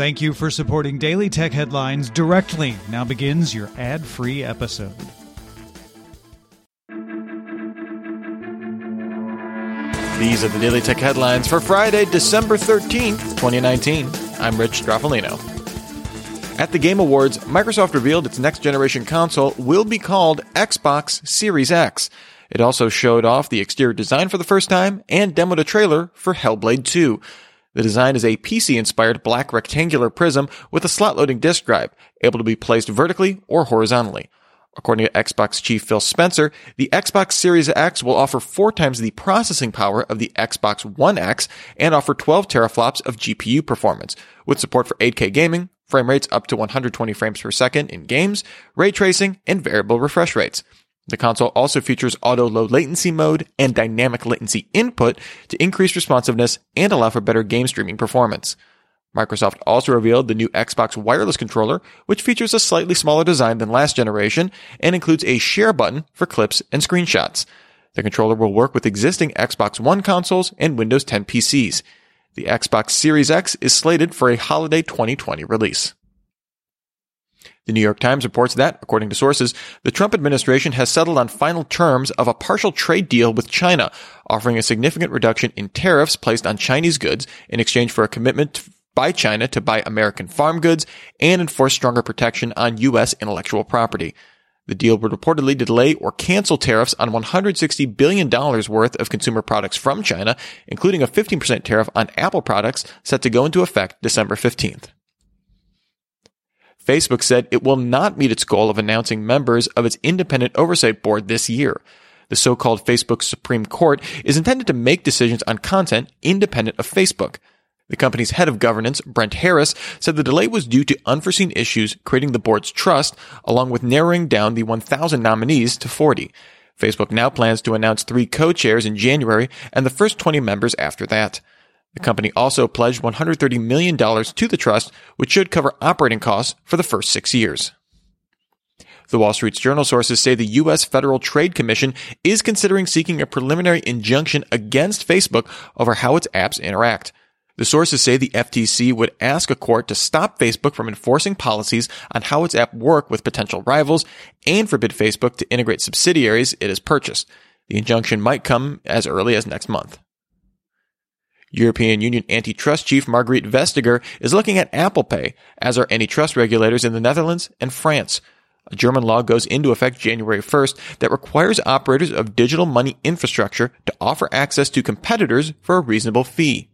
Thank you for supporting Daily Tech Headlines directly. Now begins your ad free episode. These are the Daily Tech Headlines for Friday, December 13th, 2019. I'm Rich Stroffolino. At the Game Awards, Microsoft revealed its next generation console will be called Xbox Series X. It also showed off the exterior design for the first time and demoed a trailer for Hellblade 2. The design is a PC-inspired black rectangular prism with a slot-loading disk drive, able to be placed vertically or horizontally. According to Xbox chief Phil Spencer, the Xbox Series X will offer four times the processing power of the Xbox One X and offer 12 teraflops of GPU performance, with support for 8K gaming, frame rates up to 120 frames per second in games, ray tracing, and variable refresh rates. The console also features auto low latency mode and dynamic latency input to increase responsiveness and allow for better game streaming performance. Microsoft also revealed the new Xbox wireless controller, which features a slightly smaller design than last generation and includes a share button for clips and screenshots. The controller will work with existing Xbox One consoles and Windows 10 PCs. The Xbox Series X is slated for a holiday 2020 release. The New York Times reports that, according to sources, the Trump administration has settled on final terms of a partial trade deal with China, offering a significant reduction in tariffs placed on Chinese goods in exchange for a commitment by China to buy American farm goods and enforce stronger protection on U.S. intellectual property. The deal would reportedly delay or cancel tariffs on $160 billion worth of consumer products from China, including a 15% tariff on Apple products set to go into effect December 15th. Facebook said it will not meet its goal of announcing members of its independent oversight board this year. The so-called Facebook Supreme Court is intended to make decisions on content independent of Facebook. The company's head of governance, Brent Harris, said the delay was due to unforeseen issues creating the board's trust, along with narrowing down the 1,000 nominees to 40. Facebook now plans to announce three co-chairs in January and the first 20 members after that. The company also pledged $130 million to the trust, which should cover operating costs for the first six years. The Wall Street Journal sources say the U.S. Federal Trade Commission is considering seeking a preliminary injunction against Facebook over how its apps interact. The sources say the FTC would ask a court to stop Facebook from enforcing policies on how its app work with potential rivals and forbid Facebook to integrate subsidiaries it has purchased. The injunction might come as early as next month. European Union antitrust chief Margrethe Vestager is looking at Apple Pay, as are antitrust regulators in the Netherlands and France. A German law goes into effect January 1st that requires operators of digital money infrastructure to offer access to competitors for a reasonable fee.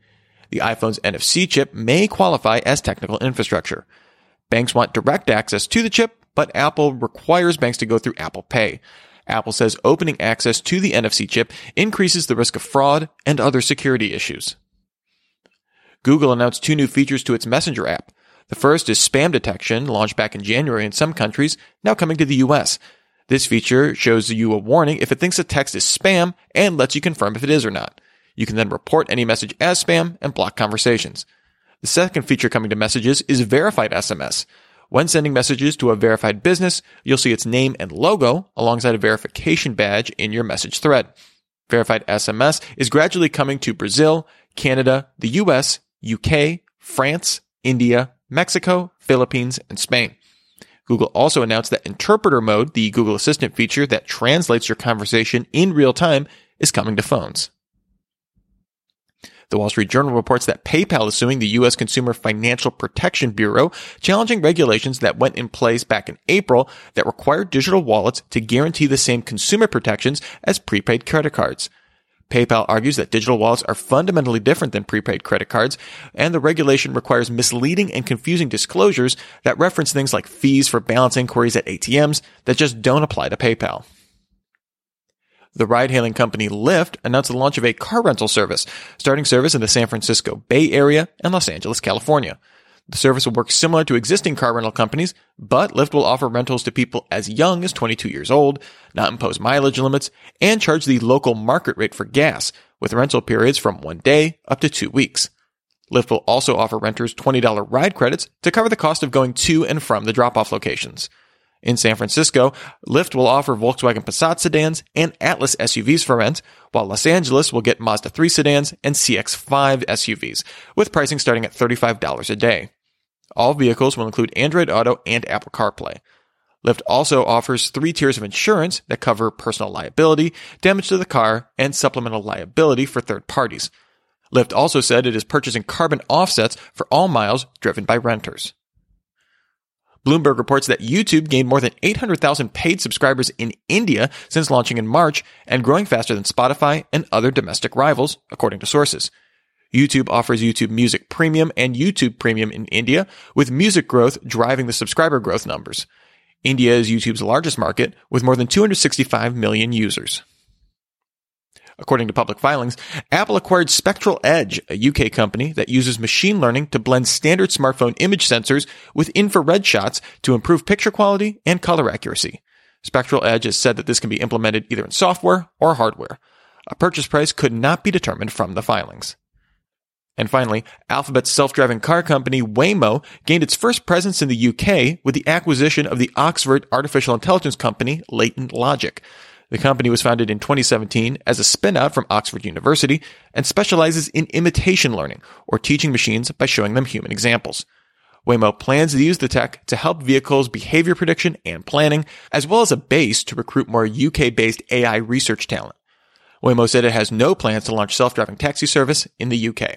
The iPhone's NFC chip may qualify as technical infrastructure. Banks want direct access to the chip, but Apple requires banks to go through Apple Pay. Apple says opening access to the NFC chip increases the risk of fraud and other security issues. Google announced two new features to its Messenger app. The first is spam detection, launched back in January in some countries, now coming to the US. This feature shows you a warning if it thinks a text is spam and lets you confirm if it is or not. You can then report any message as spam and block conversations. The second feature coming to messages is verified SMS. When sending messages to a verified business, you'll see its name and logo alongside a verification badge in your message thread. Verified SMS is gradually coming to Brazil, Canada, the US, UK, France, India, Mexico, Philippines, and Spain. Google also announced that interpreter mode, the Google Assistant feature that translates your conversation in real time, is coming to phones. The Wall Street Journal reports that PayPal is suing the U.S. Consumer Financial Protection Bureau, challenging regulations that went in place back in April that required digital wallets to guarantee the same consumer protections as prepaid credit cards. PayPal argues that digital wallets are fundamentally different than prepaid credit cards, and the regulation requires misleading and confusing disclosures that reference things like fees for balance inquiries at ATMs that just don't apply to PayPal. The ride hailing company Lyft announced the launch of a car rental service, starting service in the San Francisco Bay Area and Los Angeles, California. The service will work similar to existing car rental companies, but Lyft will offer rentals to people as young as 22 years old, not impose mileage limits, and charge the local market rate for gas, with rental periods from one day up to two weeks. Lyft will also offer renters $20 ride credits to cover the cost of going to and from the drop-off locations. In San Francisco, Lyft will offer Volkswagen Passat sedans and Atlas SUVs for rent, while Los Angeles will get Mazda 3 sedans and CX5 SUVs, with pricing starting at $35 a day. All vehicles will include Android Auto and Apple CarPlay. Lyft also offers three tiers of insurance that cover personal liability, damage to the car, and supplemental liability for third parties. Lyft also said it is purchasing carbon offsets for all miles driven by renters. Bloomberg reports that YouTube gained more than 800,000 paid subscribers in India since launching in March and growing faster than Spotify and other domestic rivals, according to sources. YouTube offers YouTube Music Premium and YouTube Premium in India, with music growth driving the subscriber growth numbers. India is YouTube's largest market, with more than 265 million users. According to public filings, Apple acquired Spectral Edge, a UK company that uses machine learning to blend standard smartphone image sensors with infrared shots to improve picture quality and color accuracy. Spectral Edge has said that this can be implemented either in software or hardware. A purchase price could not be determined from the filings. And finally, Alphabet's self-driving car company Waymo gained its first presence in the UK with the acquisition of the Oxford artificial intelligence company Latent Logic. The company was founded in 2017 as a spinout from Oxford University and specializes in imitation learning or teaching machines by showing them human examples. Waymo plans to use the tech to help vehicles behavior prediction and planning, as well as a base to recruit more UK-based AI research talent. Waymo said it has no plans to launch self-driving taxi service in the UK.